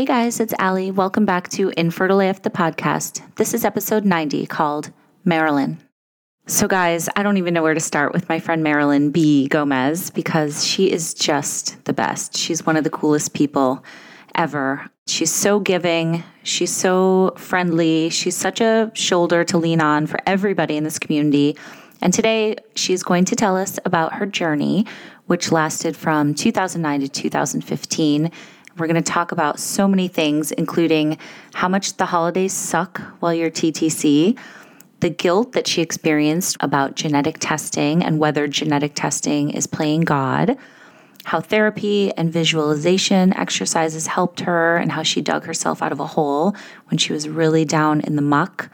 Hey guys, it's Ali. Welcome back to Infertile AF, the podcast. This is episode 90 called Marilyn. So, guys, I don't even know where to start with my friend Marilyn B. Gomez because she is just the best. She's one of the coolest people ever. She's so giving. She's so friendly. She's such a shoulder to lean on for everybody in this community. And today she's going to tell us about her journey, which lasted from 2009 to 2015 we're going to talk about so many things, including how much the holidays suck while you're TTC, the guilt that she experienced about genetic testing and whether genetic testing is playing God, how therapy and visualization exercises helped her, and how she dug herself out of a hole when she was really down in the muck,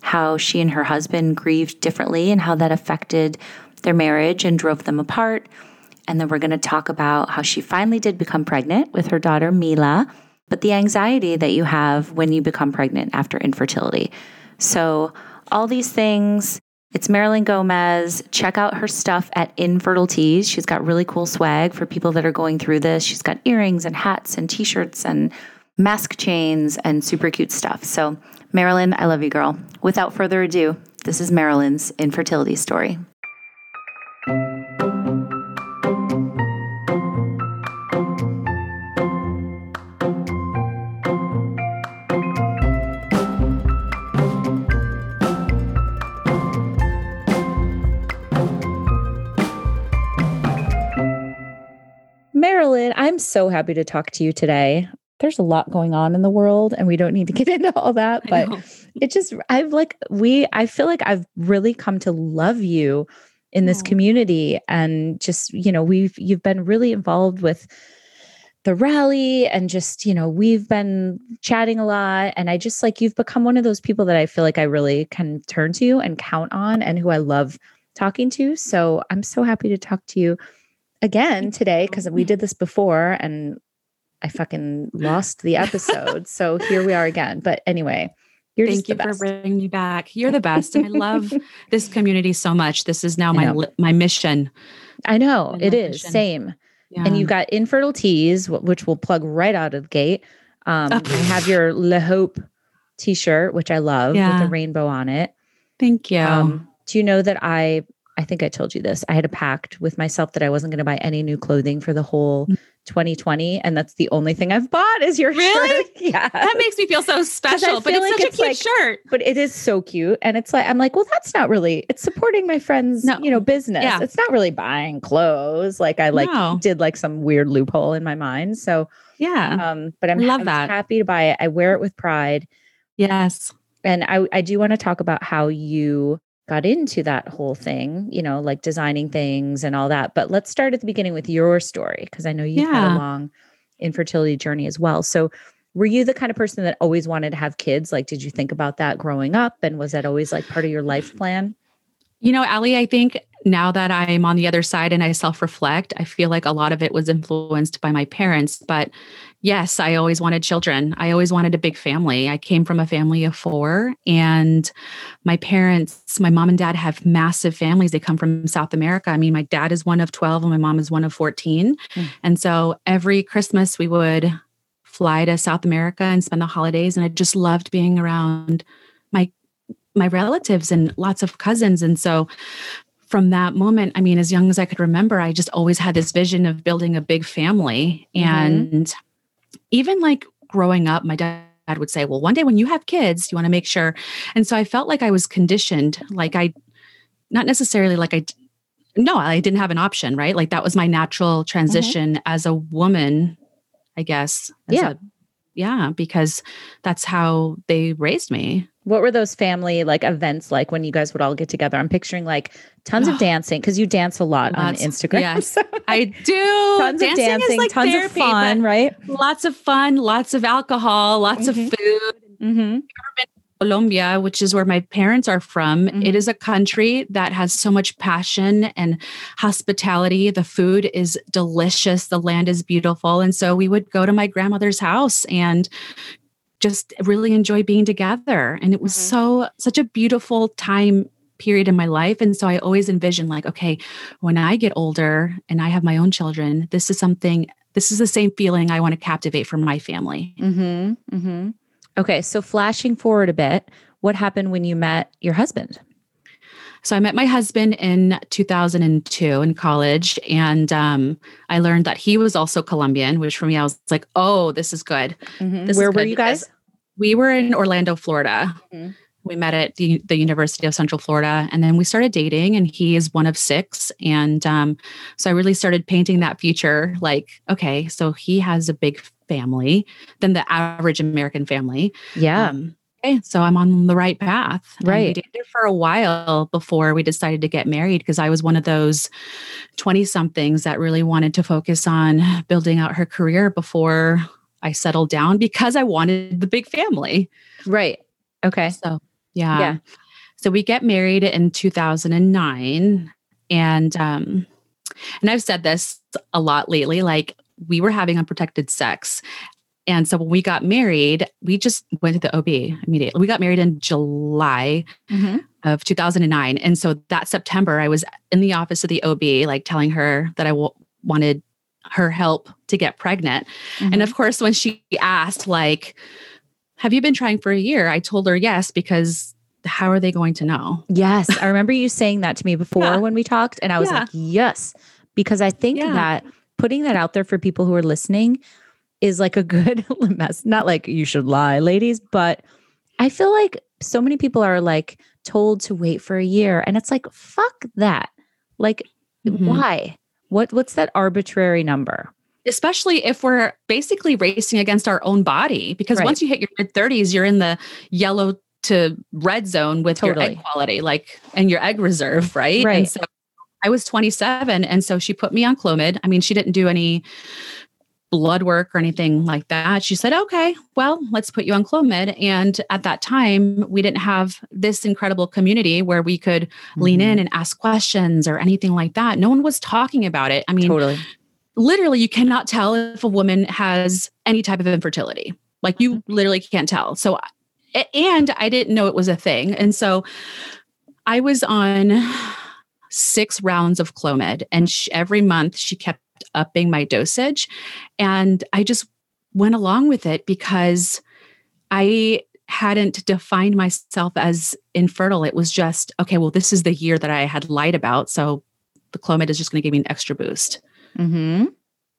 how she and her husband grieved differently and how that affected their marriage and drove them apart and then we're going to talk about how she finally did become pregnant with her daughter, Mila, but the anxiety that you have when you become pregnant after infertility. So, all these things. It's Marilyn Gomez. Check out her stuff at Infertile Tees. She's got really cool swag for people that are going through this. She's got earrings and hats and t shirts and mask chains and super cute stuff. So, Marilyn, I love you, girl. Without further ado, this is Marilyn's infertility story. I'm so happy to talk to you today. There's a lot going on in the world and we don't need to get into all that, but it just I've like we I feel like I've really come to love you in this oh. community and just, you know, we've you've been really involved with the rally and just, you know, we've been chatting a lot and I just like you've become one of those people that I feel like I really can turn to and count on and who I love talking to. So, I'm so happy to talk to you again today because we did this before and I fucking lost the episode. so here we are again. But anyway, you're Thank you for bringing me back. You're the best. And I love this community so much. This is now my my mission. I know I it is mission. same. Yeah. And you got infertile tees, which we'll plug right out of the gate. Um, oh. I have your Le Hope t-shirt, which I love yeah. with the rainbow on it. Thank you. Um, do you know that I I think I told you this. I had a pact with myself that I wasn't going to buy any new clothing for the whole 2020, mm. and that's the only thing I've bought is your really? shirt. Yeah, that makes me feel so special. But it's like such it's a cute like, shirt. But it is so cute, and it's like I'm like, well, that's not really. It's supporting my friend's, no. you know, business. Yeah. It's not really buying clothes. Like I like no. did like some weird loophole in my mind. So yeah, um, but I'm love I'm that. Happy to buy it. I wear it with pride. Yes, and I I do want to talk about how you got into that whole thing, you know, like designing things and all that. But let's start at the beginning with your story because I know you've yeah. had a long infertility journey as well. So, were you the kind of person that always wanted to have kids? Like, did you think about that growing up? And was that always like part of your life plan? You know, Ali, I think now that I'm on the other side and I self reflect, I feel like a lot of it was influenced by my parents. But yes, I always wanted children. I always wanted a big family. I came from a family of four, and my parents, my mom and dad have massive families. They come from South America. I mean, my dad is one of 12 and my mom is one of 14. Mm. And so every Christmas we would fly to South America and spend the holidays. And I just loved being around my relatives and lots of cousins. And so from that moment, I mean, as young as I could remember, I just always had this vision of building a big family. Mm-hmm. And even like growing up, my dad would say, Well, one day when you have kids, you want to make sure. And so I felt like I was conditioned, like I, not necessarily like I, no, I didn't have an option, right? Like that was my natural mm-hmm. transition mm-hmm. as a woman, I guess. Yeah. A, yeah, because that's how they raised me. What were those family like events like when you guys would all get together? I'm picturing like tons of dancing because you dance a lot on Instagram. Yes, I do. Tons dancing of dancing, like tons therapy, of fun, right? Lots of fun, lots of alcohol, lots mm-hmm. of food. Mm-hmm. Colombia, which is where my parents are from, mm-hmm. it is a country that has so much passion and hospitality. The food is delicious, the land is beautiful. And so we would go to my grandmother's house and just really enjoy being together. And it was mm-hmm. so, such a beautiful time period in my life. And so I always envision, like, okay, when I get older and I have my own children, this is something this is the same feeling I want to captivate for my family. Mm-hmm. Okay. So flashing forward a bit, what happened when you met your husband? So I met my husband in 2002 in college, and um, I learned that he was also Colombian, which for me, I was like, oh, this is good. Mm-hmm. This Where is were you guys? We were in Orlando, Florida. Mm-hmm. We met at the, the, University of Central Florida, and then we started dating. And he is one of six, and um, so I really started painting that future. Like, okay, so he has a big family than the average American family. Yeah. Um, okay, so I'm on the right path. Right. And we dated for a while before we decided to get married because I was one of those 20 somethings that really wanted to focus on building out her career before I settled down because I wanted the big family. Right. Okay. So, yeah. Yeah. So we get married in 2009 and um and I've said this a lot lately like we were having unprotected sex and so when we got married, we just went to the OB immediately. We got married in July mm-hmm. of 2009. And so that September, I was in the office of the OB, like telling her that I w- wanted her help to get pregnant. Mm-hmm. And of course, when she asked, like, have you been trying for a year? I told her yes, because how are they going to know? Yes. I remember you saying that to me before yeah. when we talked. And I was yeah. like, yes, because I think yeah. that putting that out there for people who are listening is like a good mess. Not like you should lie, ladies, but I feel like so many people are like told to wait for a year and it's like fuck that. Like mm-hmm. why? What what's that arbitrary number? Especially if we're basically racing against our own body because right. once you hit your mid 30s you're in the yellow to red zone with totally. your egg quality like and your egg reserve, right? Right. And so I was 27 and so she put me on Clomid. I mean, she didn't do any blood work or anything like that. She said, okay, well, let's put you on Clomid. And at that time, we didn't have this incredible community where we could mm-hmm. lean in and ask questions or anything like that. No one was talking about it. I mean, totally. Literally, you cannot tell if a woman has any type of infertility. Like you mm-hmm. literally can't tell. So, and I didn't know it was a thing. And so I was on six rounds of Clomid, and she, every month she kept upping my dosage. And I just went along with it because I hadn't defined myself as infertile. It was just, okay, well, this is the year that I had lied about. So the Clomid is just going to give me an extra boost. Mm-hmm.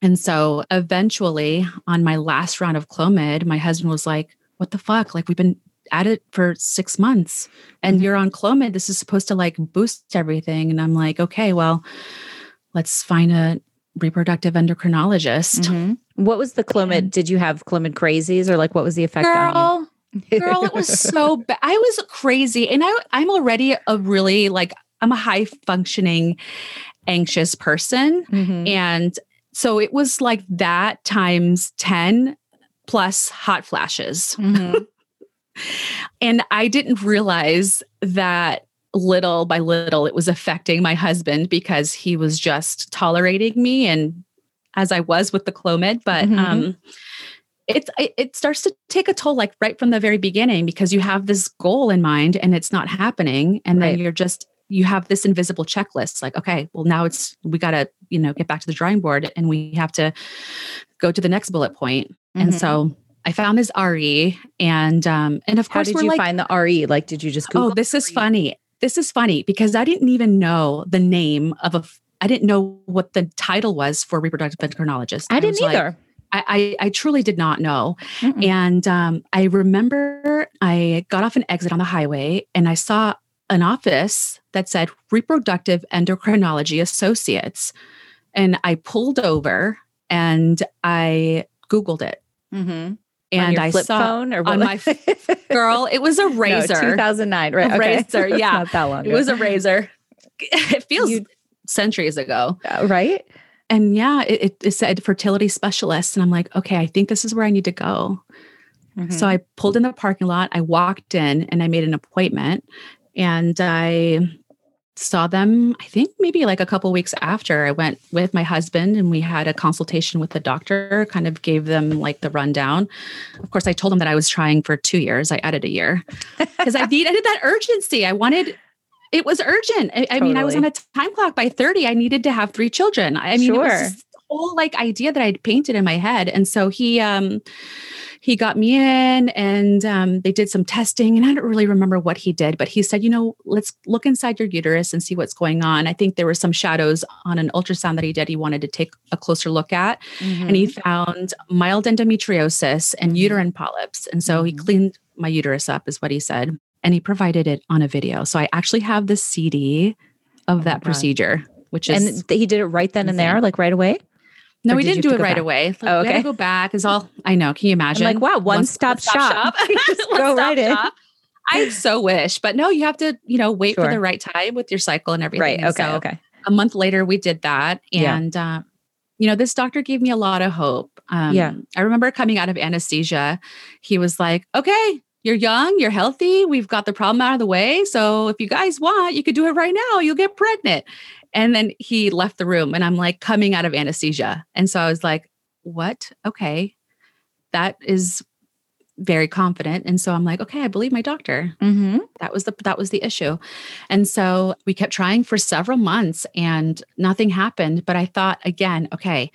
And so eventually, on my last round of Clomid, my husband was like, What the fuck? Like, we've been at it for six months and mm-hmm. you're on Clomid. This is supposed to like boost everything. And I'm like, Okay, well, let's find a reproductive endocrinologist. Mm-hmm. What was the Clomid? Did you have Clomid crazies or like what was the effect girl, on you? girl, it was so bad. I was crazy. And I, I'm already a really like, I'm a high functioning, anxious person. Mm-hmm. And so it was like that times 10 plus hot flashes. Mm-hmm. and I didn't realize that little by little it was affecting my husband because he was just tolerating me and as I was with the Clomid, but mm-hmm. um it's it starts to take a toll like right from the very beginning because you have this goal in mind and it's not happening and right. then you're just you have this invisible checklist like okay well now it's we got to you know get back to the drawing board and we have to go to the next bullet point mm-hmm. and so I found this RE and um and of course how did you like, find the RE like did you just Google oh this is funny this is funny because I didn't even know the name of a, I didn't know what the title was for reproductive endocrinologist. I, I didn't either. Like, I, I, I, truly did not know. Mm-mm. And um, I remember I got off an exit on the highway and I saw an office that said Reproductive Endocrinology Associates. And I pulled over and I Googled it. Mm-hmm and I saw phone or on my girl, it was a Razr. No, 2009, right? Okay. Razr, yeah, not that long. Ago. It was a Razr. It feels you, centuries ago, right? And yeah, it, it, said fertility specialist, and I'm like, okay, I think this is where I need to go. Mm-hmm. So I pulled in the parking lot. I walked in, and I made an appointment, and I saw them i think maybe like a couple weeks after i went with my husband and we had a consultation with the doctor kind of gave them like the rundown. Of course i told them that i was trying for two years. I added a year. Because i needed that urgency. I wanted it was urgent. I, totally. I, mean i was on a time clock. By 30 i needed to have three children. I mean sure. it was whole like idea that I'd painted in my head. And so he um he got me in and um, they did some testing and i don't really remember what he did but he said you know let's look inside your uterus and see what's going on i think there were some shadows on an ultrasound that he did he wanted to take a closer look at mm-hmm. and he mm-hmm. found mild endometriosis and mm-hmm. uterine polyps and so mm-hmm. he cleaned my uterus up is what he said and he provided it on a video so i actually have the cd of oh that procedure which is and he did it right then and there like right away no, we didn't do it right back? away. Like, oh, okay. We had to go back. Is all I know. Can you imagine? I'm like, wow, one, one stop, stop, shop. shop. go right in. Shop. I so wish, but no, you have to, you know, wait sure. for the right time with your cycle and everything. Right. Okay. So okay. A month later, we did that, and yeah. uh, you know, this doctor gave me a lot of hope. Um, yeah. I remember coming out of anesthesia, he was like, "Okay, you're young, you're healthy. We've got the problem out of the way. So if you guys want, you could do it right now. You'll get pregnant." And then he left the room and I'm like coming out of anesthesia. And so I was like, what? Okay. That is very confident. And so I'm like, okay, I believe my doctor. Mm-hmm. That was the that was the issue. And so we kept trying for several months and nothing happened. But I thought again, okay,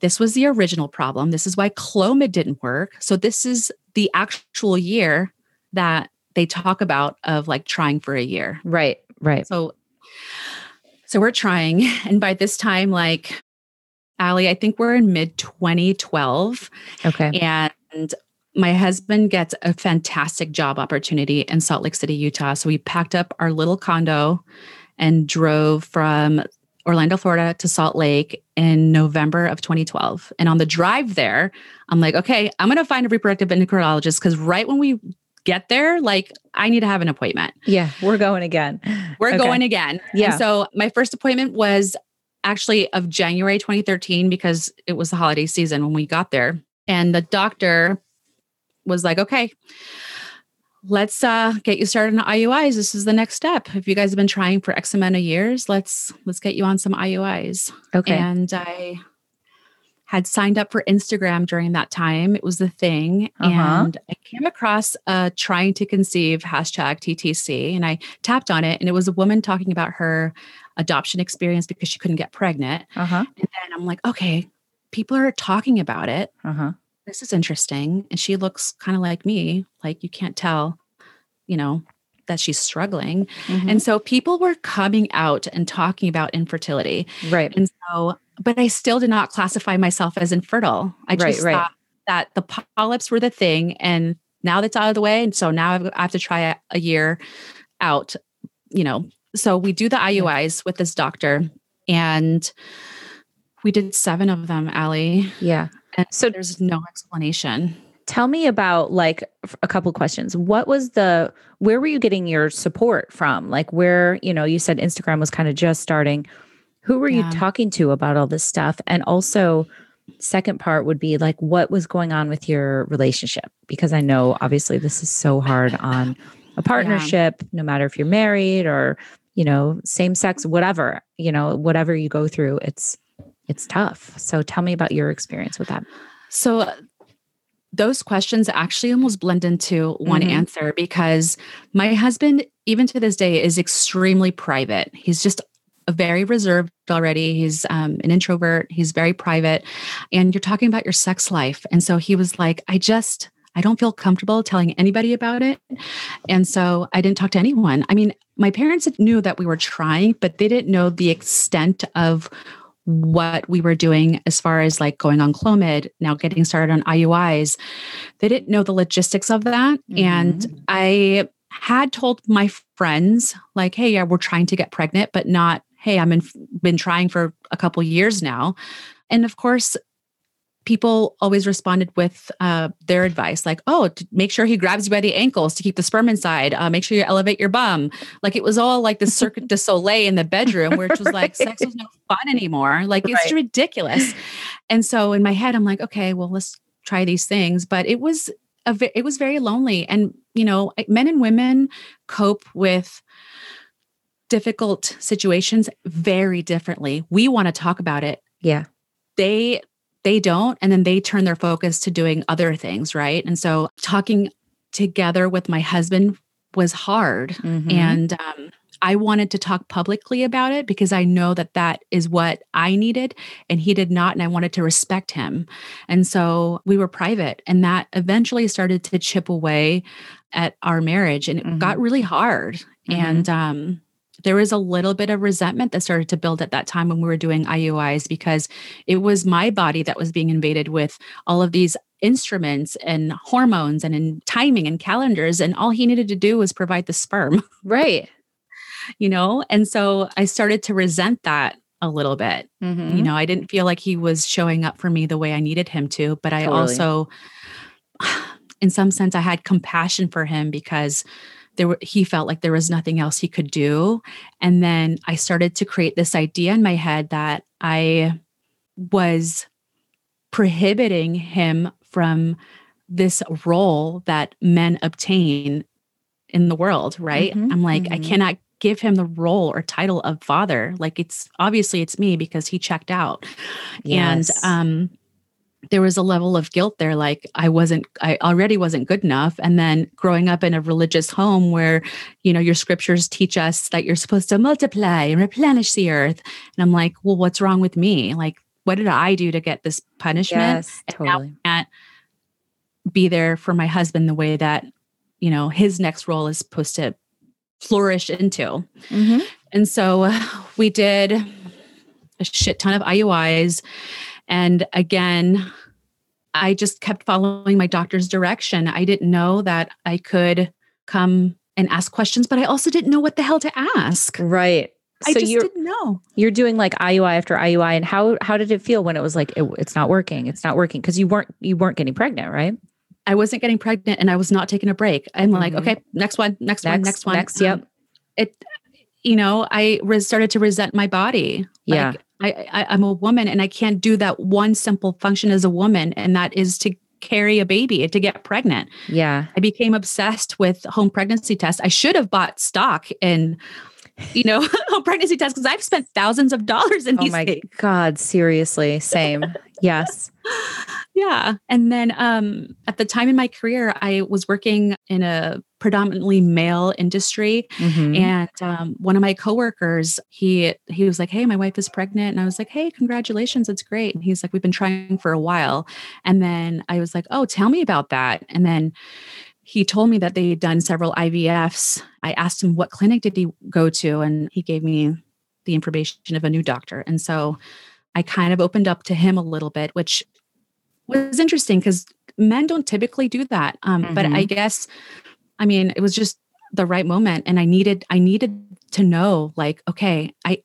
this was the original problem. This is why Clomid didn't work. So this is the actual year that they talk about of like trying for a year. Right. Right. So so we're trying. And by this time, like, Ali, I think we're in mid 2012. Okay. And my husband gets a fantastic job opportunity in Salt Lake City, Utah. So we packed up our little condo and drove from Orlando, Florida to Salt Lake in November of 2012. And on the drive there, I'm like, okay, I'm going to find a reproductive endocrinologist because right when we get there, like I need to have an appointment. Yeah, we're going again. We're okay. going again. Yeah. And so my first appointment was actually of January 2013 because it was the holiday season when we got there. And the doctor was like, okay, let's uh, get you started on IUIs. This is the next step. If you guys have been trying for X amount of years, let's let's get you on some IUIs. Okay. And I had signed up for Instagram during that time. It was the thing. Uh-huh. And I came across a trying to conceive hashtag TTC and I tapped on it. And it was a woman talking about her adoption experience because she couldn't get pregnant. Uh-huh. And then I'm like, okay, people are talking about it. Uh-huh. This is interesting. And she looks kind of like me. Like you can't tell, you know, that she's struggling. Mm-hmm. And so people were coming out and talking about infertility. Right. And so but I still did not classify myself as infertile. I just right, right. thought that the polyps were the thing. And now that's out of the way. And so now I've, I have to try a, a year out, you know. So we do the IUIs with this doctor and we did seven of them, Ali. Yeah. And so there's no explanation. Tell me about like a couple questions. What was the where were you getting your support from? Like where, you know, you said Instagram was kind of just starting who were yeah. you talking to about all this stuff? And also, second part would be like, what was going on with your relationship? Because I know obviously this is so hard on a partnership, yeah. no matter if you're married or, you know, same sex, whatever, you know, whatever you go through, it's, it's tough. So tell me about your experience with that. So those questions actually almost blend into one mm-hmm. answer because my husband, even to this day, is extremely private. He's just a very reserved already. He's um, an introvert. He's very private. And you're talking about your sex life. And so he was like, I just, I don't feel comfortable telling anybody about it. And so I didn't talk to anyone. I mean, my parents knew that we were trying, but they didn't know the extent of what we were doing as far as like going on Clomid, now getting started on IUIs. They didn't know the logistics of that. Mm-hmm. And I had told my friends, like, hey, yeah, we're trying to get pregnant, but not hey, I'm in, been trying for a couple years now. And of course, people always responded with uh, their advice like oh make sure he grabs you by the ankles to keep the sperm inside uh, make sure you elevate your bum like it was all like the Cirque du Soleil in the bedroom where it was right. like sex was no fun anymore like right. it's ridiculous and so in my head i'm like okay well let's try these things but it was a it was very lonely and you know men and women cope with difficult situations very differently. We want to talk about it. Yeah. They they don't and then they turn their focus to doing other things, right? And so talking together with my husband was hard mm-hmm. and um I wanted to talk publicly about it because I know that that is what I needed and he did not and I wanted to respect him. And so we were private and that eventually started to chip away at our marriage and it mm-hmm. got really hard. Mm-hmm. And um there was a little bit of resentment that started to build at that time when we were doing IUIs because it was my body that was being invaded with all of these instruments and hormones and in timing and calendars and all he needed to do was provide the sperm. Right. you know, and so I started to resent that a little bit. Mm-hmm. You know, I didn't feel like he was showing up for me the way I needed him to, but I totally. also in some sense I had compassion for him because there were, he felt like there was nothing else he could do. And then I started to create this idea in my head that I was prohibiting him from this role that men obtain in the world, right? Mm-hmm, I'm like, mm-hmm. I cannot give him the role or title of father. Like it's obviously it's me because he checked out. Yes. And um there was a level of guilt there like i wasn't i already wasn't good enough. And then growing up in a religious home where you know your scriptures teach us that you're supposed to multiply and replenish the earth. And i'm like well what's wrong with me? Like what did i do to get this punishment? Yes, totally. I can't be there for my husband the way that you know his next role is supposed to flourish into. Mm-hmm. and so we did a shit ton of iuis and again, I just kept following my doctor's direction. I didn't know that I could come and ask questions, but I also didn't know what the hell to ask. Right. I so just didn't know. You're doing like IUI after IUI, and how how did it feel when it was like it, it's not working? It's not working because you weren't you weren't getting pregnant, right? I wasn't getting pregnant, and I was not taking a break. I'm mm-hmm. like, okay, next one, next, next one, next one, next. Yep. Um, it, you know, I res- started to resent my body. Yeah. I, I I'm a woman and I can't do that one simple function as a woman, and that is to carry a baby to get pregnant. Yeah. I became obsessed with home pregnancy tests. I should have bought stock in you know, home pregnancy tests because I've spent thousands of dollars in oh these. Oh my things. God, seriously. Same. yes. Yeah. And then um, at the time in my career, I was working in a predominantly male industry. Mm-hmm. And um, one of my coworkers, he he was like, Hey, my wife is pregnant. And I was like, Hey, congratulations. it's great. And he's like, We've been trying for a while. And then I was like, Oh, tell me about that. And then he told me that they had done several IVFs. I asked him what clinic did he go to, and he gave me the information of a new doctor. And so I kind of opened up to him a little bit, which was interesting because men don't typically do that. Um, mm-hmm. But I mm-hmm. guess, I mean, it was just the right moment, and I needed I needed to know, like, okay, I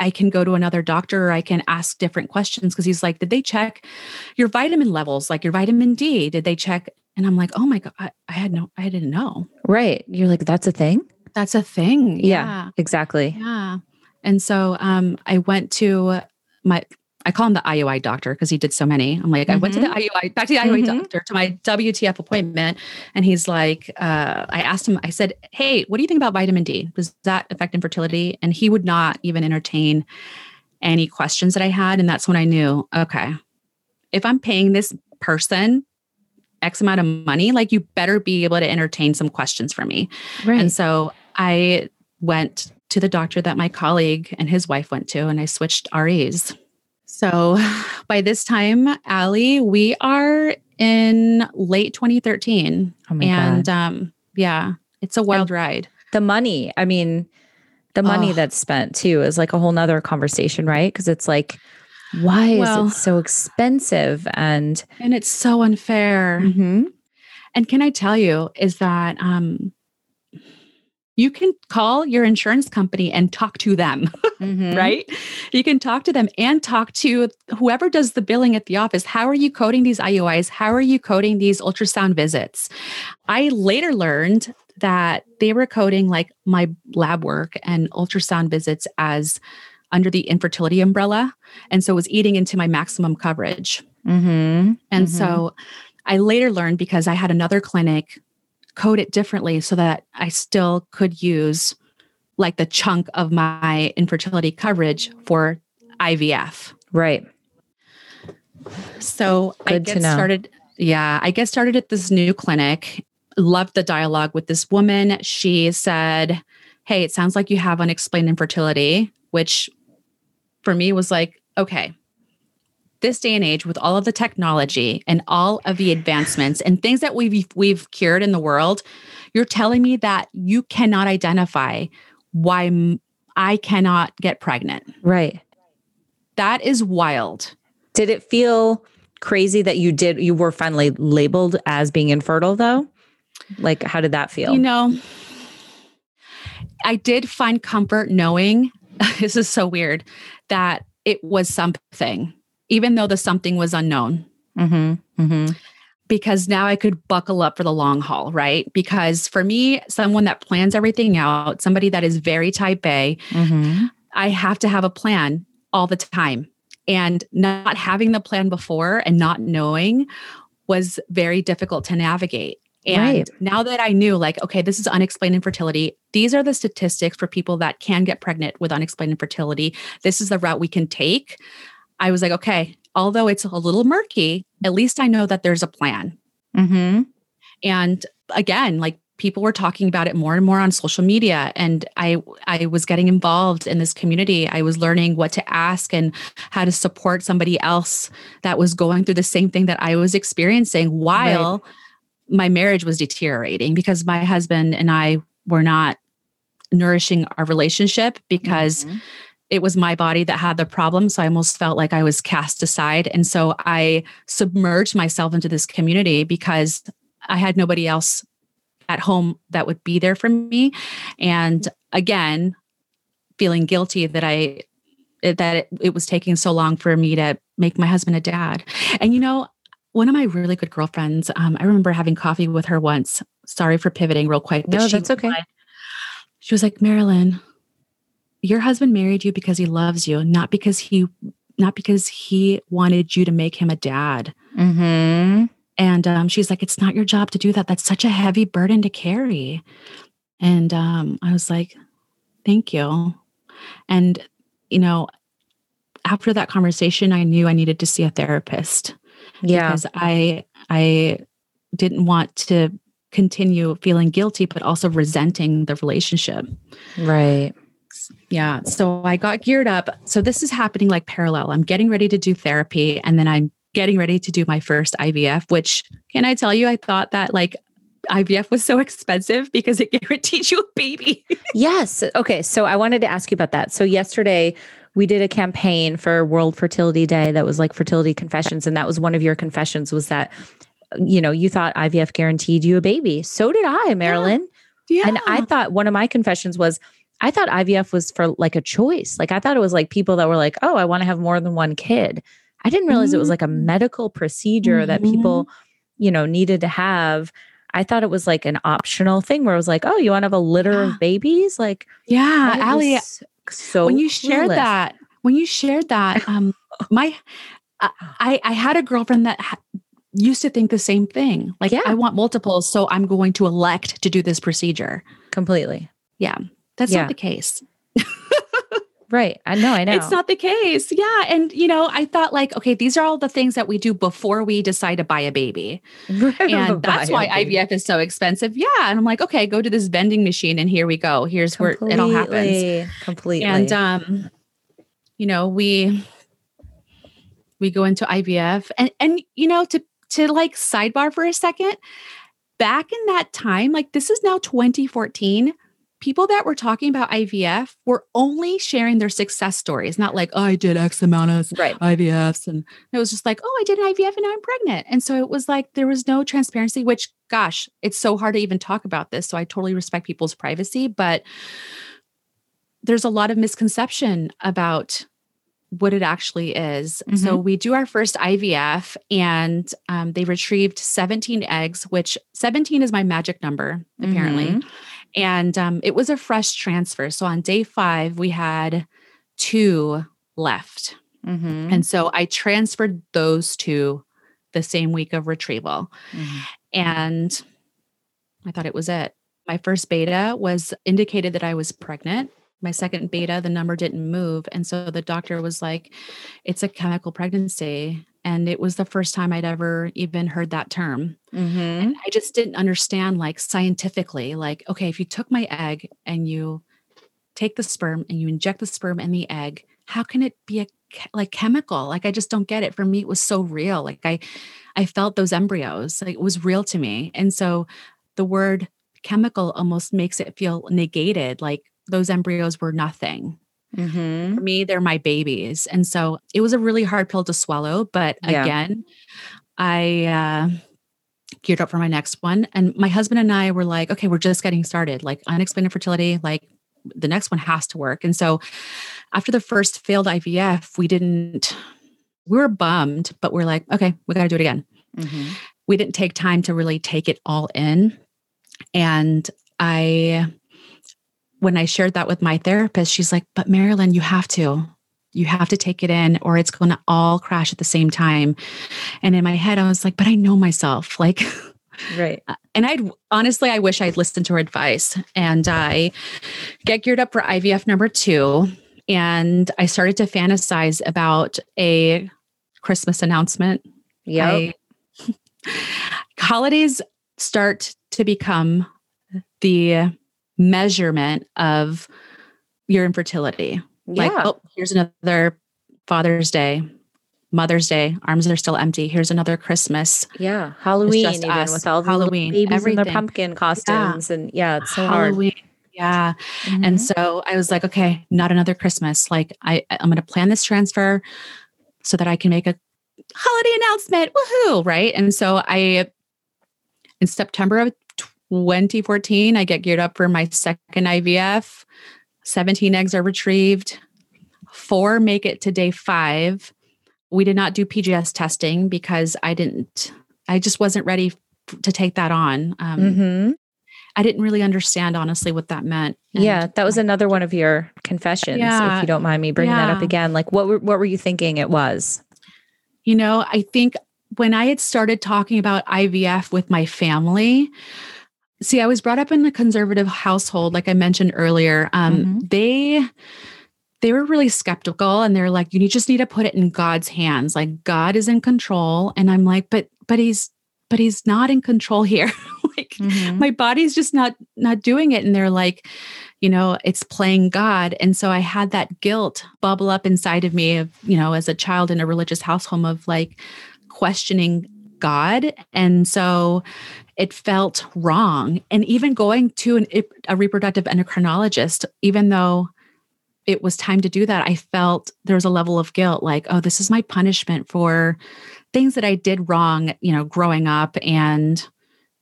I can go to another doctor or I can ask different questions because he's like, did they check your vitamin levels, like your vitamin D? Did they check and I'm like, oh my God, I, I had no, I didn't know. Right. You're like, that's a thing? That's a thing. Yeah, yeah exactly. Yeah. And so um, I went to my, I call him the IUI doctor because he did so many. I'm like, mm-hmm. I went to the mm-hmm. IUI, back to the IUI mm-hmm. doctor to my WTF appointment. And he's like, uh, I asked him, I said, Hey, what do you think about vitamin D? Does that affect infertility? And he would not even entertain any questions that I had. And that's when I knew, okay, if I'm paying this person X amount of money, like you better be able to entertain some questions for me. Right. And so I went to the doctor that my colleague and his wife went to, and I switched REs. So by this time, Ali, we are in late 2013. Oh my and God. um, yeah, it's a wild and ride. The money, I mean, the money oh. that's spent too is like a whole nother conversation, right? Because it's like why well, is it so expensive and and it's so unfair mm-hmm. and can i tell you is that um you can call your insurance company and talk to them, mm-hmm. right? You can talk to them and talk to whoever does the billing at the office. How are you coding these IUIs? How are you coding these ultrasound visits? I later learned that they were coding like my lab work and ultrasound visits as under the infertility umbrella. And so it was eating into my maximum coverage. Mm-hmm. And mm-hmm. so I later learned because I had another clinic code it differently so that I still could use like the chunk of my infertility coverage for IVF. Right. So Good I get started. Yeah, I get started at this new clinic. Loved the dialogue with this woman. She said, hey, it sounds like you have unexplained infertility, which for me was like, okay, this day and age with all of the technology and all of the advancements and things that we've we've cured in the world, you're telling me that you cannot identify why I cannot get pregnant. Right. That is wild. Did it feel crazy that you did you were finally labeled as being infertile though? Like how did that feel? You know, I did find comfort knowing this is so weird that it was something, even though the something was unknown. Mm-hmm. Mm-hmm. Because now I could buckle up for the long haul, right? Because for me, someone that plans everything out, somebody that is very type A, Mm-hmm. I have to have a plan all the time. And not having the plan before and not knowing was very difficult to navigate. And Right. now that I knew, like, okay, this is unexplained infertility, these are the statistics for people that can get pregnant with unexplained infertility. This is the route we can take. I was like, okay, although it's a little murky, at least I know that there's a plan. Mm-hmm. And again, like people were talking about it more and more on social media and I I was getting involved in this community. I was learning what to ask and how to support somebody else that was going through the same thing that I was experiencing while my marriage was deteriorating because my husband and I were not nourishing our relationship because Mhm. It was my body that had the problem. So I almost felt like I was cast aside. And so I submerged myself into this community because I had nobody else at home that would be there for me. And again, feeling guilty that I that it, it was taking so long for me to make my husband a dad. And you know, one of my really good girlfriends, um, I remember having coffee with her once. Sorry for pivoting real quick. No, that's okay. She was like, Marilyn, your husband married you because he loves you, not because he not because he wanted you to make him a dad. Mm-hmm. And um, she's like, it's not your job to do that. That's such a heavy burden to carry. And um, I was like, thank you. And, you know, after that conversation, I knew I needed to see a therapist Yeah. because I, I didn't want to continue feeling guilty, but also resenting the relationship. Right. Yeah. So I got geared up. So this is happening like parallel. I'm getting ready to do therapy and then I'm getting ready to do my first IVF, which can I tell you, I thought that like IVF was so expensive because it guaranteed you a baby. Yes. Okay. So I wanted to ask you about that. So yesterday we did a campaign for World Fertility Day that was like fertility confessions. And that was one of your confessions was that, you know, you thought IVF guaranteed you a baby. So did I, Marilyn. yeah. And I thought one of my confessions was I thought IVF was for like a choice. Like I thought it was like people that were like, oh, I want to have more than one kid. I didn't realize it was like a Mm. medical procedure that people, you know, needed to have. I thought it was like an optional thing where it was like, oh, you want to have a litter Yeah. of babies? Like, yeah, I Ali, so when you shared clueless. that, when you shared that, um, my, I, I- had a girlfriend that ha- used to think the same thing. Like, Yeah. I want multiples, so I'm going to elect to do this procedure. completely That's Yeah. not the case. right. I know. I know. It's not the case. Yeah. And, you know, I thought, like, okay, these are all the things that we do before we decide to buy a baby. And that's why IVF is so expensive. Yeah. And I'm like, okay, go to this vending machine and here we go. Here's where it all happens. Completely. Completely. And, um, you know, we, we go into IVF and, and, you know, to, to like sidebar for a second, back in that time, like this is now 2014 people that were talking about IVF were only sharing their success stories, not like, oh, I did X amount of right. IVFs. And it was just like, oh, I did an IVF and now I'm pregnant. And so it was like, there was no transparency, which, gosh, it's so hard to even talk about this. So I totally respect people's privacy, but there's a lot of misconception about what it actually is. So we do our first IVF and um, they retrieved 17 eggs, which 17 is my magic number, apparently. Mhm. And um, it was a fresh transfer. So on day five, we had two left. Mhm. And so I transferred those two the same week of retrieval. Mhm. And I thought it was it. My first beta was indicated that I was pregnant. My second beta, the number didn't move. And so the doctor was like, it's a chemical pregnancy. And it was the first time I'd ever even heard that term. Mhm. And I just didn't understand, like scientifically, like, okay, if you took my egg and you take the sperm and you inject the sperm and the egg, how can it be a like chemical? Like I just don't get it. For me, it was so real. Like I I felt those embryos. Like it was real to me. And so the word chemical almost makes it feel negated, like those embryos were nothing. Mm-hmm. For me, they're my babies. And so it was a really hard pill to swallow. But yeah. again, I uh, geared up for my next one. And my husband and I were like, okay, we're just getting started. Like unexplained fertility, like the next one has to work. And so after the first failed IVF, we didn't, we were bummed, but we're like, okay, we got to do it again. Mm-hmm. We didn't take time to really take it all in. And I, when I shared that with my therapist, she's like, but Marilyn, you have to. You have to take it in or it's going to all crash at the same time. And in my head, I was like, but I know myself. Like, right. Uh, and I'd honestly, I wish I'd listened to her advice. And I get geared up for IVF number two. And I started to fantasize about a Christmas announcement. Yeah. Holidays start to become the measurement of your infertility. Yeah. Like, oh, here's another Father's Day, Mother's Day, arms are still empty. Here's another Christmas. Yeah. Halloween, even us. with all the Halloween, babies everything. in their pumpkin costumes. Yeah. And yeah, it's so Halloween. hard. Yeah. Mm-hmm. And so I was like, okay, not another Christmas. Like I, I'm going to plan this transfer so that I can make a holiday announcement. Woohoo. Right. And so I, in September of 2014, I get geared up for my second IVF. 17 eggs are retrieved. Four make it to day five. We did not do PGS testing because I didn't, I just wasn't ready to take that on. Um, mm-hmm. I didn't really understand, honestly, what that meant. And yeah, that was another one of your confessions. Yeah, if you don't mind me bringing yeah. that up again, like what were, what were you thinking it was? You know, I think when I had started talking about IVF with my family, see, I was brought up in a conservative household, like I mentioned earlier. Um, mm-hmm. They they were really skeptical, and they're like, "You just need to put it in God's hands. Like God is in control." And I'm like, "But but he's but he's not in control here. like mm-hmm. my body's just not not doing it." And they're like, you know, it's playing God. And so I had that guilt bubble up inside of me of, you know, as a child in a religious household of like questioning God. And so it felt wrong. And even going to an, a reproductive endocrinologist, even though it was time to do that, I felt there was a level of guilt like, oh, this is my punishment for things that I did wrong, you know, growing up. And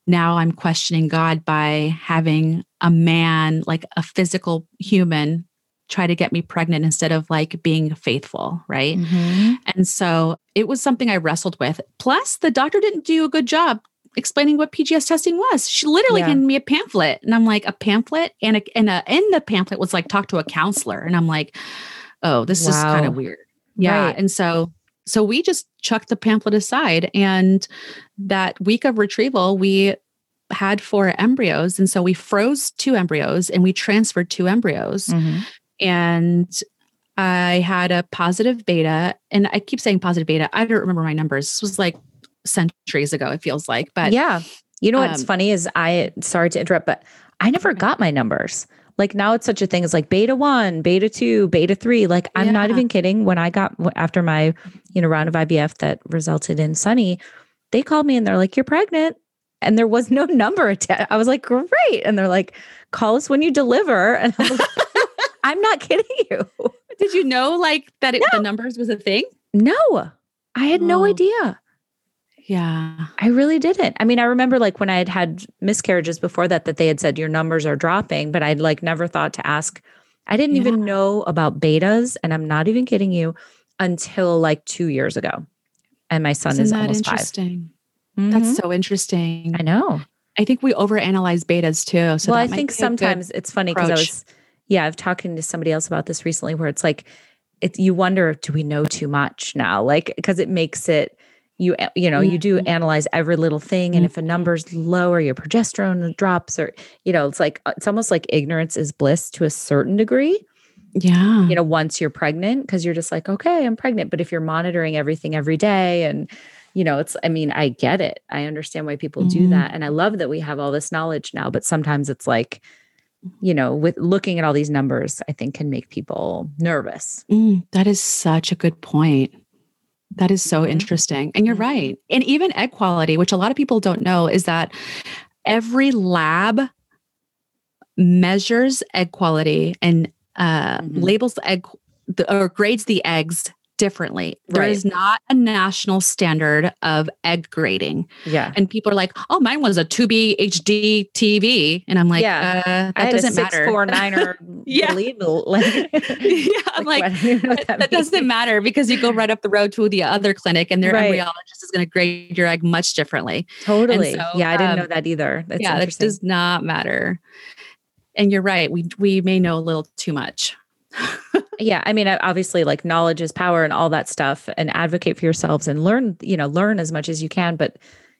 now I'm questioning God by having a man, like a physical human, try to get me pregnant instead of like being faithful, right? Mm-hmm. And so it was something I wrestled with. Plus, the doctor didn't do a good job explaining what PGS testing was. She literally yeah. handed me a pamphlet, and I'm like, a pamphlet, and a, and a, in the pamphlet was like, talk to a counselor, and I'm like, oh, this wow. is kind of weird. Yeah, right. and so so we just chucked the pamphlet aside, and that week of retrieval, we had four embryos, and so we froze two embryos, and we transferred two embryos, mm-hmm. and I had a positive beta, and I keep saying positive beta. I don't remember my numbers. This was like centuries ago, it feels like. But yeah, you know what's um, funny is I, sorry to interrupt, but I never got my numbers. Like now it's such a thing as like beta one, beta two, beta three. Like I'm yeah. not even kidding. When I got after my, you know, round of IVF that resulted in Sunny, they called me and they're like, you're pregnant. And there was no number attached. I was like, great. And they're like, call us when you deliver. And I'm, like, I'm not kidding you. Did you know like that it, no. the numbers was a thing? No, I had oh. no idea. Yeah. I really didn't. I mean, I remember like when I had had miscarriages before that, that they had said your numbers are dropping, but I'd like never thought to ask. I didn't yeah. even know about betas, and I'm not even kidding you, until like two years ago. And my son Isn't is almost interesting? Mm-hmm. That's so interesting. I know. I think we overanalyze betas too. So well, I think sometimes it's funny because I was, yeah, I've talking to somebody else about this recently where it's like, it's you wonder, do we know too much now? Like, because it makes it you you know you do mm-hmm. analyze every little thing and if a mm-hmm. number's low or your progesterone drops or you know it's like it's almost like ignorance is bliss to a certain degree yeah you know once you're pregnant because you're just like okay i'm pregnant but if you're monitoring everything every day and you know it's i mean i get it i understand why people mm-hmm. do that and i love that we have all this knowledge now but sometimes it's like you know, with looking at all these numbers, I think can make people nervous. Mm, that is such a good point. That is so Mhm. interesting. And you're Mhm. right. And even egg quality, which a lot of people don't know, is that every lab measures egg quality and uh, Mhm. labels the egg the, or grades the eggs differently. There Right. is not a national standard of egg grading. Yeah. And people are like, oh, mine was a 2B HD TV. And I'm like, Yeah. uh, that doesn't six matter. four niner Yeah. believe like, yeah, I'm like, I don't even know what that, that, doesn't matter because you go right up the road to the other clinic and their Right. embryologist is going to grade your egg much differently. Totally. so, yeah, I didn't um, know that either. That's yeah, that does not matter. And you're right. We we may know a little too much. yeah, I mean, obviously, like knowledge is power and all that stuff, and advocate for yourselves and learn. You know, learn as much as you can. But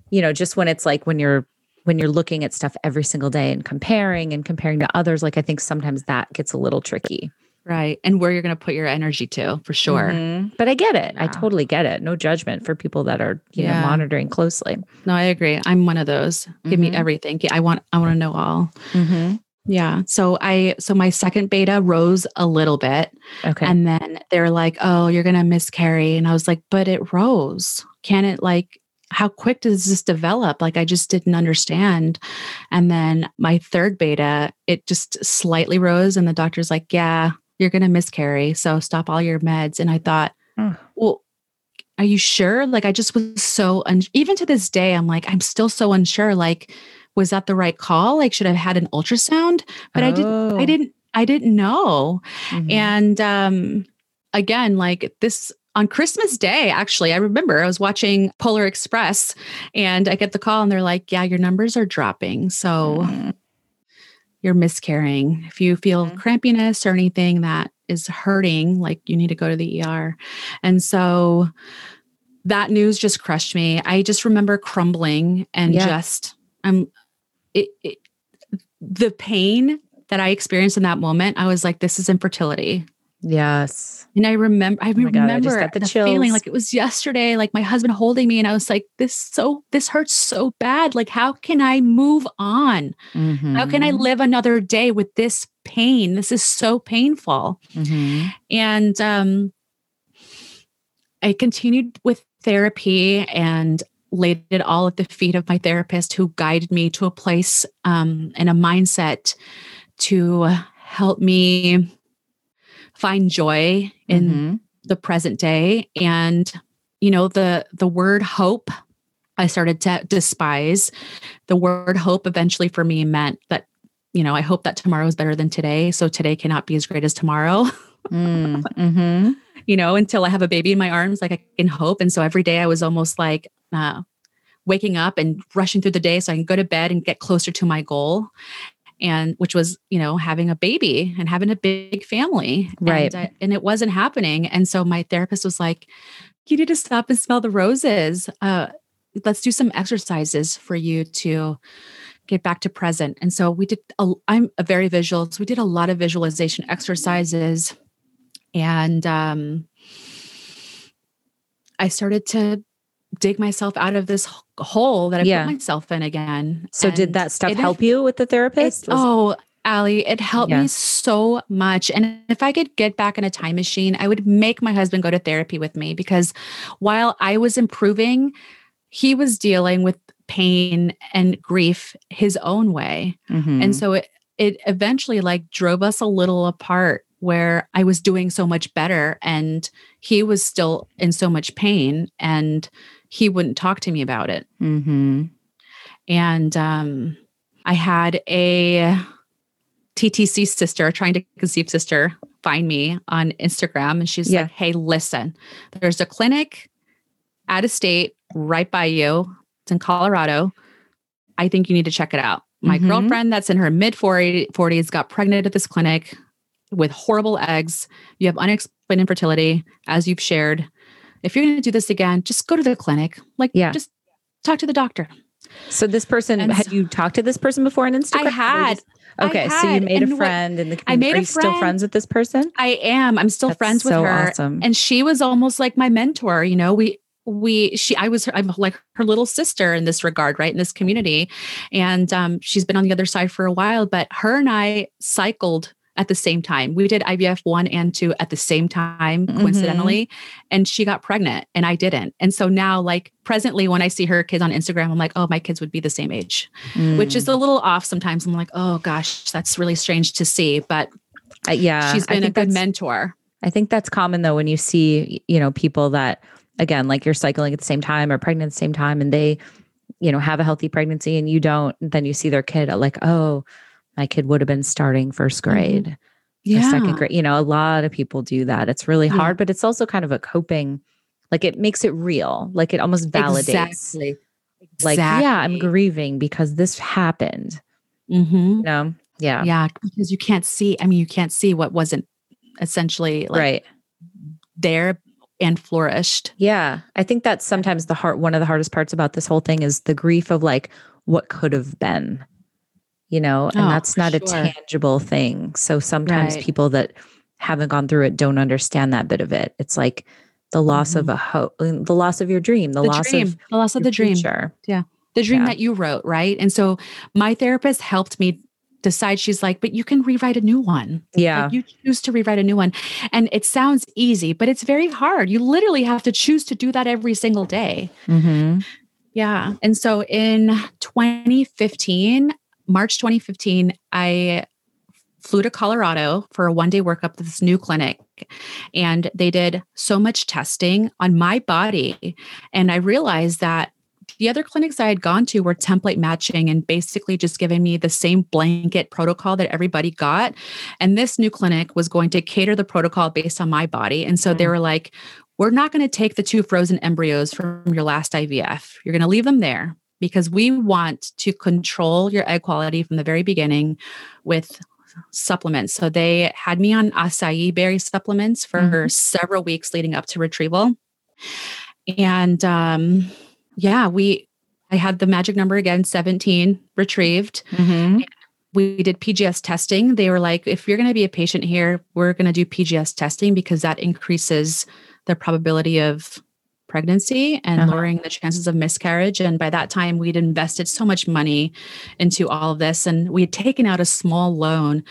you know, just when it's like when you're when you're looking at stuff every single day and comparing and comparing to others, like I think sometimes that gets a little tricky. Right. And where you're going to put your energy to for sure. Mhm. But I get it. I totally get it. No judgment for people that are you know monitoring closely. No, I agree. I'm one of those. Give me Mhm. everything. I want I want to know all. Mm-hmm. Yeah. So I so my second beta rose a little bit Okay. and then they're like, "Oh, you're going to miscarry." And I was like, "But it rose. Can it like how quick does this develop? Like I just didn't understand." And then my third beta, it just slightly rose and the doctor's like, "Yeah, you're going to miscarry. So stop all your meds." And I thought, Mm. "Well, are you sure?" Like I just was so un- even to this day I'm like I'm still so unsure like was that the right call? Like should I have had an ultrasound? But I didn't I Oh. didn't I didn't know. Mhm. And um, again, like this on Christmas Day, actually, I remember I was watching Polar Express and I get the call and they're like, Yeah, your numbers are dropping. So Mhm. you're miscarrying. If you feel Mhm. crampiness or anything that is hurting, like you need to go to the ER. And so that news just crushed me. I just remember crumbling and Yeah. just um it, it the pain that I experienced in that moment, I was like, this is infertility. Yes. And I remember, I Oh my God, I remember the the, feeling like it was yesterday, like my husband holding me, and I was like, "This so this hurts so bad. Like, how can I move on? How can I Mhm. live another day with this pain? This is so painful." Mhm. And um, I continued with therapy and laid it all at the feet of my therapist, who guided me to a place um, and a mindset to help me find joy in Mhm. the present day and you know the the word hope i started to despise the word hope eventually for me meant that you know i hope that tomorrow is better than today so today cannot be as great as tomorrow Mm. Mhm. you know until i have a baby in my arms like i can hope and so every day i was almost like uh, waking up and rushing through the day so i can go to bed and get closer to my goal. And which was you know having a baby and having a big family. Right. and, I- and it wasn't happening. And so my therapist was like you need to stop and smell the roses. Uh, let's do some exercises for you to get back to present. And so we did a, i'm a very visual so we did a lot of visualization exercises. And um, i started to dig myself out of this hole that i Yeah. put myself in again So did that stuff it- help you with the it- therapist? Was- oh, Ali, it helped Yeah. me so much. And if I could get back in a time machine, I would make my husband go to therapy with me because while I was improving, he was dealing with pain and grief his own way. Mhm. And so it it eventually like drove us a little apart where I was doing so much better and he was still in so much pain and he wouldn't talk to me about it Mhm. and um, I had a TTC sister, trying to conceive sister, find me on Instagram, and she's Yeah. like, "Hey, listen, there's a clinic out of state right by you. It's in Colorado. I think you need to check it out." My Mhm. girlfriend, that's in her mid 40s, got pregnant at this clinic with horrible eggs. You have unexplained infertility, as you've shared. If you're going to do this again, just go to the clinic. Like, Yeah. just talk to the doctor. So this person And had so- you talked to this person before on Instagram? I had. just- Okay, I so you made a friend in the I community. made Are a you still friend. friends with this person? I am. I'm still That's friends with so her. Awesome. And she was almost like my mentor. You know, we we she i was i'm like her little sister in this regard right in this community and um, she's been on the other side for a while but her and i cycled at the same time we did ivf one and two at the same time Mhm. coincidentally and she got pregnant and i didn't and so now like presently when i see her kids on instagram i'm like oh my kids would be the same age which is Mm. a little off sometimes i'm like oh gosh that's really strange to see but Uh, yeah. she's been a good mentor I think that's common though when you see, you know, people that again, like you're cycling at the same time or pregnant at the same time and they, you know, have a healthy pregnancy and you don't, then you see their kid like, oh, my kid would have been starting first grade or second grade. You know, a lot of people do that. It's really Yeah. hard, but it's also kind of a coping, like it makes it real. Like it almost validates. exactly Like, yeah, I'm grieving because this happened. Mhm. You know? Yeah. yeah because you can't see i mean you can't see what wasn't essentially like right. there and flourished Yeah. I think that's sometimes the heart one of the hardest parts about this whole thing is the grief of like what could have been. You know, and Oh, that's not a tangible thing. So sometimes Right. people that haven't gone through it don't understand that bit of it. It's like the loss of a hope, the loss of your dream, the, the loss dream of the loss of the dream future. the dream Yeah. that you wrote right and so my therapist helped me decide she's like but you can rewrite a new one Yeah. Like you choose to rewrite a new one and it sounds easy but it's very hard you literally have to choose to do that every single day hmm Yeah. And so in 2015, March 2015, I flew to Colorado for a one day workup to this new clinic. And they did so much testing on my body. And I realized that the other clinics I had gone to were template matching and basically just giving me the same blanket protocol that everybody got. And this new clinic was going to cater the protocol based on my body. And so they Mm. were like, we're not going to take the two frozen embryos from your last IVF. You're going to leave them there because we want to control your egg quality from the very beginning with supplements. So they had me on acai berry supplements for Mhm. several weeks leading up to retrieval. And um, yeah, we I had the magic number again, 17 retrieved. hmm We did PGS testing. They were like, if you're going to be a patient here, we're going to do PGS testing because that increases the probability of pregnancy and Uh-huh. lowering the chances of miscarriage. And by that time, we'd invested so much money into all of this. And we had taken out a small loan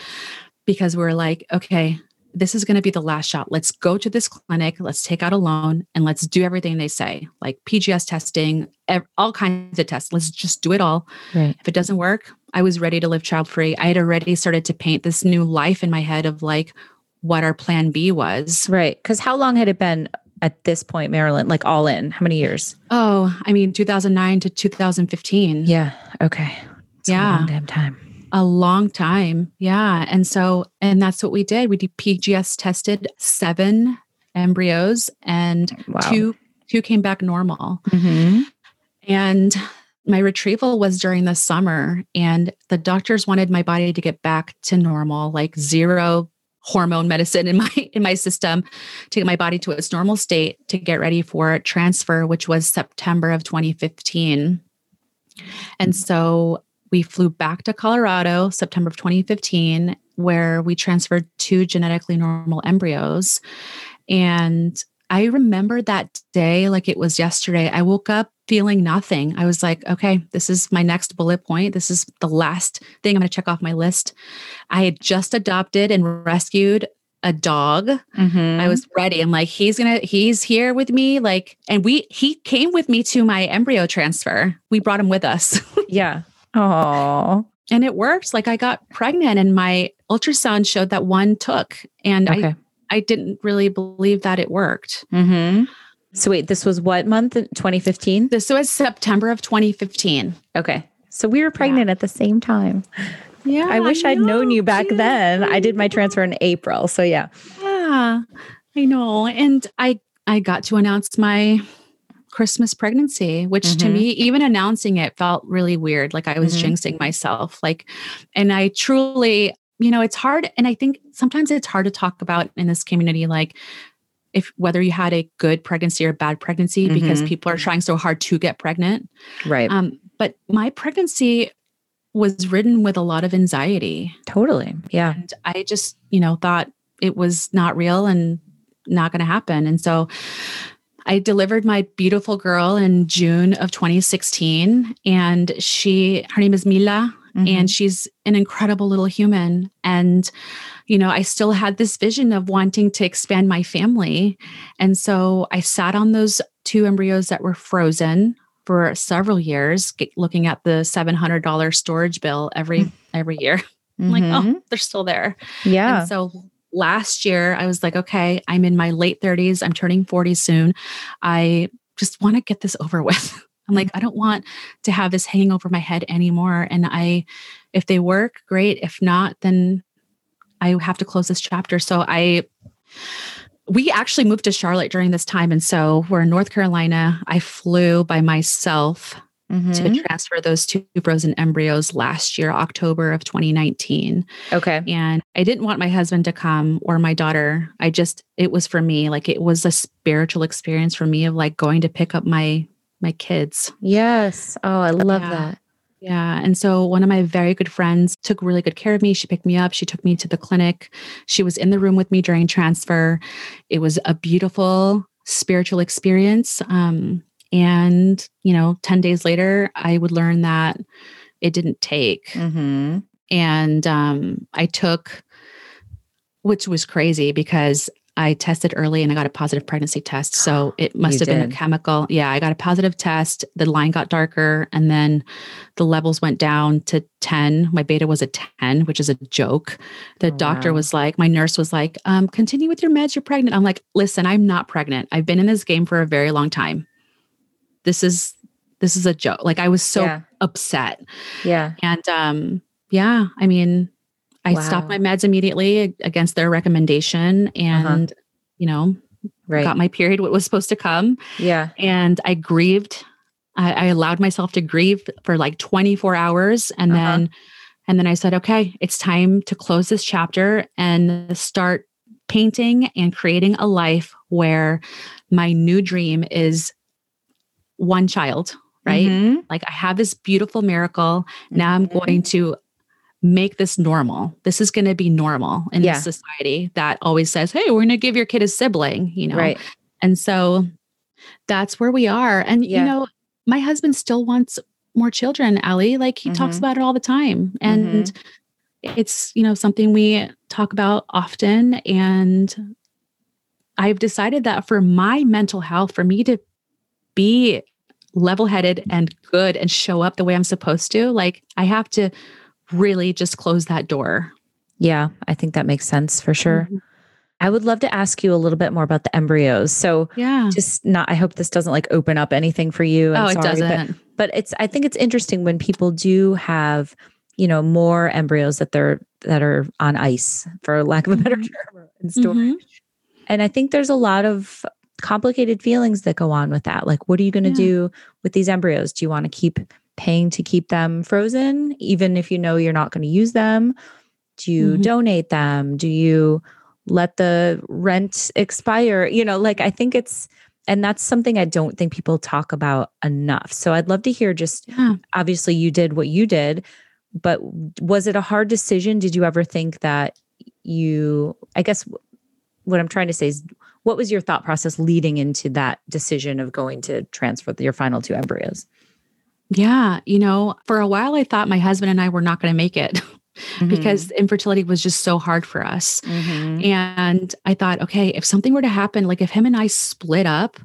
because we were like, okay, this is going to be the last shot. Let's go to this clinic, let's take out a loan, and let's do everything they say, like PGS testing, ev- all kinds of tests. Let's just do it all. Right. If it doesn't work, I was ready to live child free. I had already started to paint this new life in my head of like what our plan B was. Right. Because how long had it been at this point, Marilyn? Like all in? How many years? Oh, I mean, 2009 to 2015. Yeah. Okay. It's Yeah. A long damn time. A long time. Yeah. And so, and that's what we did. We did PGS tested seven embryos and Wow. two two came back normal. hmm And my retrieval was during the summer and the doctors wanted my body to get back to normal, like zero hormone medicine in my in my system to get my body to its normal state to get ready for transfer which was September of 2015. And so we flew back to Colorado September of 2015 where we transferred two genetically normal embryos and I remember that day like it was yesterday. I woke up feeling nothing. I was like, okay, this is my next bullet point. This is the last thing I'm going to check off my list. I had just adopted and rescued a dog. Mm-hmm. I was ready. I'm like, he's going to, he's here with me. Like, and we, he came with me to my embryo transfer. We brought him with us Yeah. Oh. and it worked. Like, I got pregnant and my ultrasound showed that one took. And Okay. I, I didn't really believe that it worked. Mm-hmm. So wait, this was what month? 2015. This was September of 2015. Okay. So we were pregnant at the same time. Yeah. I wish I'd known you back cute. then. I did my transfer in April. So yeah. Yeah, I know. And I I got to announce my Christmas pregnancy, which to Mhm. me, even announcing it felt really weird. Like I was Mhm. jinxing myself. Like, and I truly, you know, it's hard. And I think sometimes it's hard to talk about in this community, like if whether you had a good pregnancy or bad pregnancy, because Mhm. people are trying so hard to get pregnant. Right. Um, but my pregnancy was ridden with a lot of anxiety. totally. Yeah. And I just, you know, thought it was not real and not going to happen. And so I delivered my beautiful girl in June of 2016 and she her name is Mila mm-hmm. and she's an incredible little human and you know, I still had this vision of wanting to expand my family. And so I sat on those two embryos that were frozen for several years, looking at the $700 storage bill every mm. every year. I'm like, oh, mm-hmm. they're still there. Yeah. And so last year I was like, okay, I'm in my late 30s. I'm turning 40 soon. I just want to get this over with. I'm like, I don't want to have this hanging over my head anymore. And I, if they work, great. If not, then I have to close this chapter. So I, we actually moved to Charlotte during this time. And so we're in North Carolina. I flew by myself mm-hmm. to transfer those two frozen embryos last year, October of 2019. Okay. And I didn't want my husband to come or my daughter. I just, it was for me, like it was a spiritual experience for me of like going to pick up my my kids. Yes. Oh, I love yeah. that. Yeah. And so one of my very good friends took really good care of me. She picked me up. She took me to the clinic. She was in the room with me during transfer. It was a beautiful spiritual experience. Um, and, you know, 10 days later, I would learn that it didn't take. Mm-hmm. And um, I took, which was crazy because I tested early and I got a positive pregnancy test. So it must you have did. been a chemical. Yeah, I got a positive test. The line got darker and then the levels went down to 10. My beta was a 10, which is a joke. The oh, doctor wow. was like, my nurse was like, um, continue with your meds. You're pregnant. I'm like, listen, I'm not pregnant. I've been in this game for a very long time. This is this is a joke. Like I was so yeah. upset. Yeah. And um, yeah, I mean, I wow. stopped my meds immediately against their recommendation uh-huh. and, uh-huh. you know, right. got my period what was supposed to come. Yeah. And I grieved. I, I allowed myself to grieve for like 24 hours. And uh-huh. then, and then I said, okay, it's time to close this chapter and start painting and creating a life where my new dream is one child, right? Mm-hmm. Like I have this beautiful miracle. Now mm-hmm. I'm going to make this normal. This is going to be normal in yeah. society that always says, "Hey, we're going to give your kid a sibling," you know. Right. And so that's where we are. And yeah. you know, my husband still wants more children, Ali. Like he mm-hmm. talks about it all the time. And mm-hmm. it's, you know, something we talk about often and I've decided that for my mental health, for me to be level headed and good and show up the way I'm supposed to, like I have to really just close that door. Yeah, I think that makes sense for sure. Mm-hmm. I would love to ask you a little bit more about the embryos. So, yeah, just not, I hope this doesn't like open up anything for you. I'm oh, sorry, it doesn't. But, but it's, I think it's interesting when people do have, you know, more embryos that they're, that are on ice, for lack of a better mm-hmm. term, in storage. Mm-hmm. And I think there's a lot of complicated feelings that go on with that. Like, what are you going to yeah. do with these embryos? Do you want to keep paying to keep them frozen, even if you know you're not going to use them? Do you mm-hmm. donate them? Do you let the rent expire? You know, like I think it's, and that's something I don't think people talk about enough. So I'd love to hear just yeah. obviously you did what you did, but was it a hard decision? Did you ever think that you, I guess what I'm trying to say is, what was your thought process leading into that decision of going to transfer your final two embryos? Yeah. You know, for a while, I thought my husband and I were not going to make it mm-hmm. because infertility was just so hard for us. Mm-hmm. And I thought, okay, if something were to happen, like if him and I split up,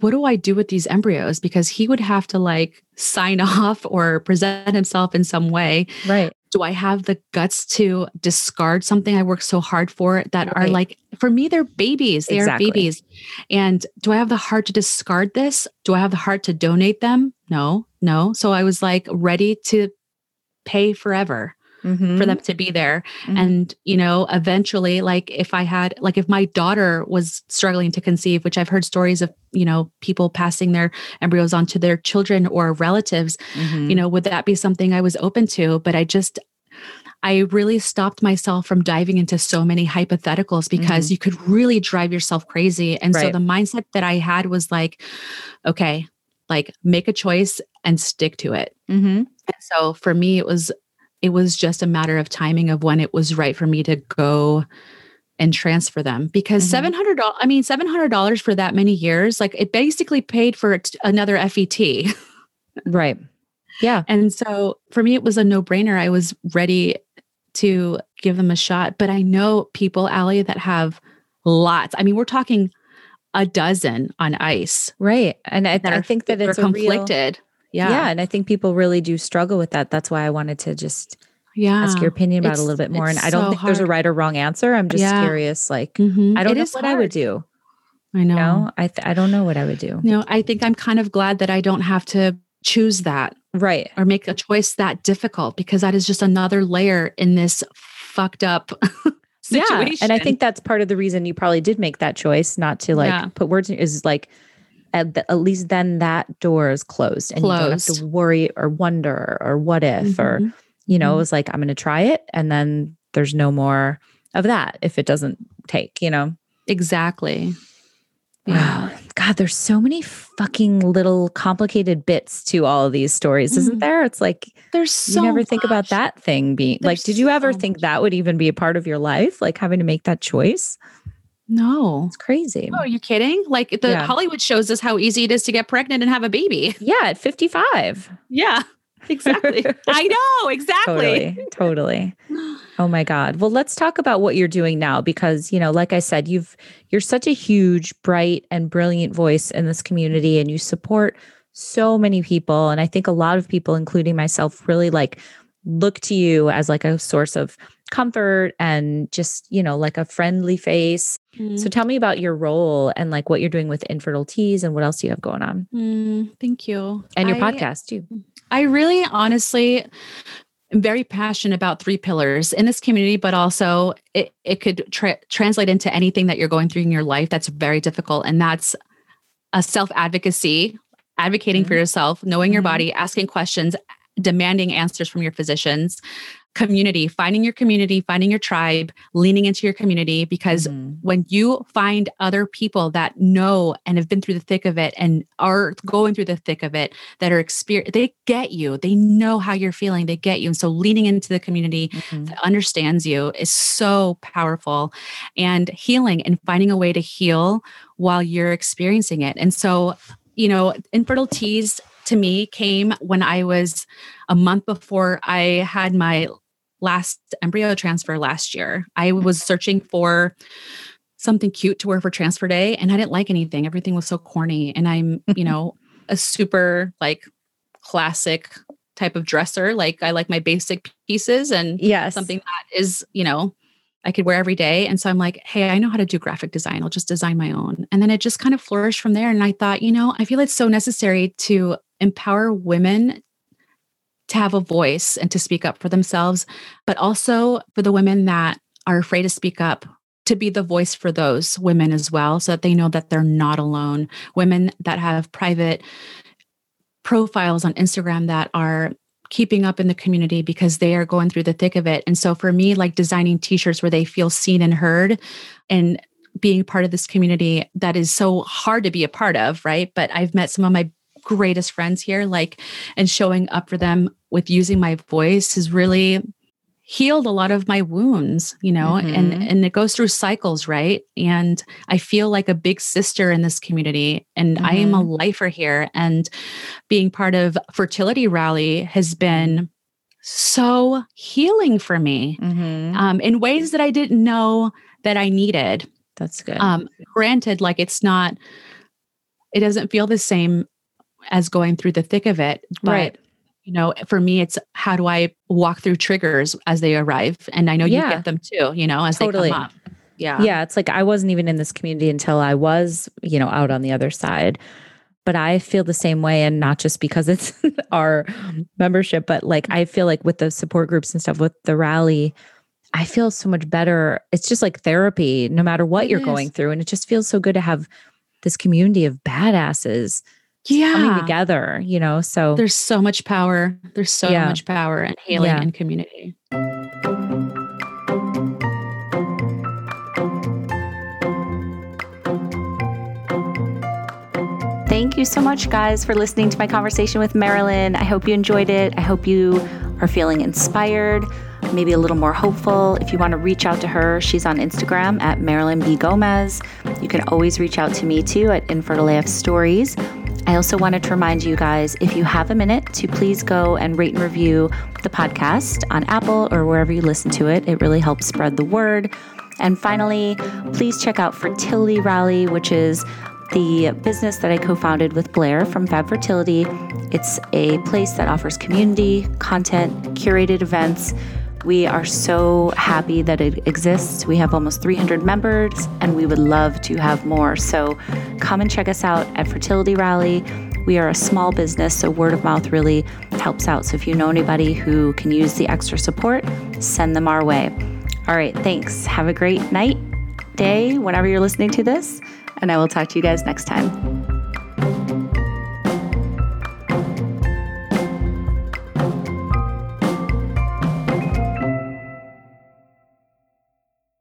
what do I do with these embryos? Because he would have to like sign off or present himself in some way. Right. Do I have the guts to discard something I worked so hard for that right. are like, for me, they're babies. They exactly. are babies. And do I have the heart to discard this? Do I have the heart to donate them? No, no. So I was like ready to pay forever. Mm-hmm. for them to be there. Mm-hmm. And, you know, eventually, like if I had, like if my daughter was struggling to conceive, which I've heard stories of, you know, people passing their embryos on to their children or relatives, mm-hmm. you know, would that be something I was open to? But I just, I really stopped myself from diving into so many hypotheticals because mm-hmm. you could really drive yourself crazy. And right. so the mindset that I had was like, okay, like make a choice and stick to it. Mm-hmm. And so for me, it was it was just a matter of timing of when it was right for me to go and transfer them because mm-hmm. $700 I mean $700 for that many years like it basically paid for another FET. right. Yeah. And so for me it was a no-brainer. I was ready to give them a shot, but I know people Ali that have lots. I mean, we're talking a dozen on ice. Right. And I, I think that it's conflicted. Real, yeah. Yeah. And I think people really do struggle with that. That's why I wanted to just yeah. ask your opinion about it's, it a little bit more. And I don't so think hard. there's a right or wrong answer. I'm just yeah. curious. Like, mm-hmm. I don't it know what hard. I would do. I know. You know? I th- I don't know what I would do. No, I think I'm kind of glad that I don't have to choose that. Right. Or make a choice that difficult because that is just another layer in this fucked up situation. Yeah. And I think that's part of the reason you probably did make that choice, not to like yeah. put words in, is like at, the, at, least then that door is closed and closed. you don't have to worry or wonder or what if mm-hmm. or you know, mm-hmm. it was like I'm going to try it and then there's no more of that if it doesn't take, you know. Exactly. Wow. God, there's so many fucking little complicated bits to all of these stories, mm-hmm. isn't there? It's like there's so you never much. think about that thing being there's like, did you ever so think that would even be a part of your life? Like having to make that choice? No. It's crazy. Oh, are you kidding? Like the yeah. Hollywood shows us how easy it is to get pregnant and have a baby. Yeah, at 55. Yeah. Exactly. I know, exactly. Totally. Totally. Oh my God. Well, let's talk about what you're doing now because, you know, like I said, you've you're such a huge, bright, and brilliant voice in this community and you support so many people. And I think a lot of people, including myself, really like look to you as like a source of comfort and just, you know, like a friendly face. Mm. So tell me about your role and like what you're doing with Infertile Tees and what else you have going on. Mm, thank you. And your I, podcast too. I really honestly am very passionate about three pillars in this community, but also it, it could tra- translate into anything that you're going through in your life that's very difficult. And that's a self advocacy, advocating mm-hmm. for yourself, knowing mm-hmm. your body, asking questions, demanding answers from your physicians, community, finding your community, finding your tribe, leaning into your community. Because mm-hmm. when you find other people that know and have been through the thick of it and are going through the thick of it, that are experienced, they get you, they know how you're feeling, they get you. And so leaning into the community mm-hmm. that understands you is so powerful and healing and finding a way to heal while you're experiencing it. And so, you know, infertile tees to me came when I was a month before I had my last embryo transfer last year. I was searching for something cute to wear for transfer day and I didn't like anything. Everything was so corny. And I'm, you know, a super like classic type of dresser. Like I like my basic pieces and yes. something that is, you know, I could wear every day. And so I'm like, hey, I know how to do graphic design. I'll just design my own. And then it just kind of flourished from there. And I thought, you know, I feel it's so necessary to empower women to have a voice and to speak up for themselves, but also for the women that are afraid to speak up to be the voice for those women as well so that they know that they're not alone. Women that have private profiles on instagram that are keeping up in the community because they are going through the thick of it. And so for me like designing t-shirts where they feel seen and heard and being part of this community that is so hard to be a part of right? But i've met some of my greatest friends here like and showing up for them with using my voice has really healed a lot of my wounds you know mm-hmm. and and it goes through cycles right and i feel like a big sister in this community and mm-hmm. i am a mm-hmm. lifer here and being part of fertility rally has been so healing for me mm-hmm. um, in ways that i didn't know that i needed that's good um, granted like it's not it doesn't feel the same as going through the thick of it. But, right. You know, for me, it's how do I walk through triggers as they arrive? And I know yeah. you get them too, you know, as totally. they come up. Yeah. Yeah. It's like I wasn't even in this community until I was, you know, out on the other side. But I feel the same way. And not just because it's our membership, but like I feel like with the support groups and stuff, with the rally, I feel so much better. It's just like therapy, no matter what it you're is. going through. And it just feels so good to have this community of badasses yeah. coming together, you know? So there's so much power. There's so yeah. much power in healing yeah. and community. Thank you so much, guys, for listening to my conversation with Marilyn. I hope you enjoyed it. I hope you are feeling inspired. maybe a little more hopeful, if you want to reach out to her, she's on Instagram at Marilyn B. Gomez. You can always reach out to me too at Infertile AF Stories. I also wanted to remind you guys if you have a minute to please go and rate and review the podcast on Apple or wherever you listen to it. It really helps spread the word. And finally, please check out Fertility Rally, which is the business that I co founded with Blair from Fab Fertility. It's a place that offers community, content, curated events. We are so happy that it exists. We have almost 300 members and we would love to have more. So come and check us out at Fertility Rally. We are a small business, so word of mouth really helps out. So if you know anybody who can use the extra support, send them our way. All right, thanks. Have a great night, day, whenever you're listening to this, and I will talk to you guys next time.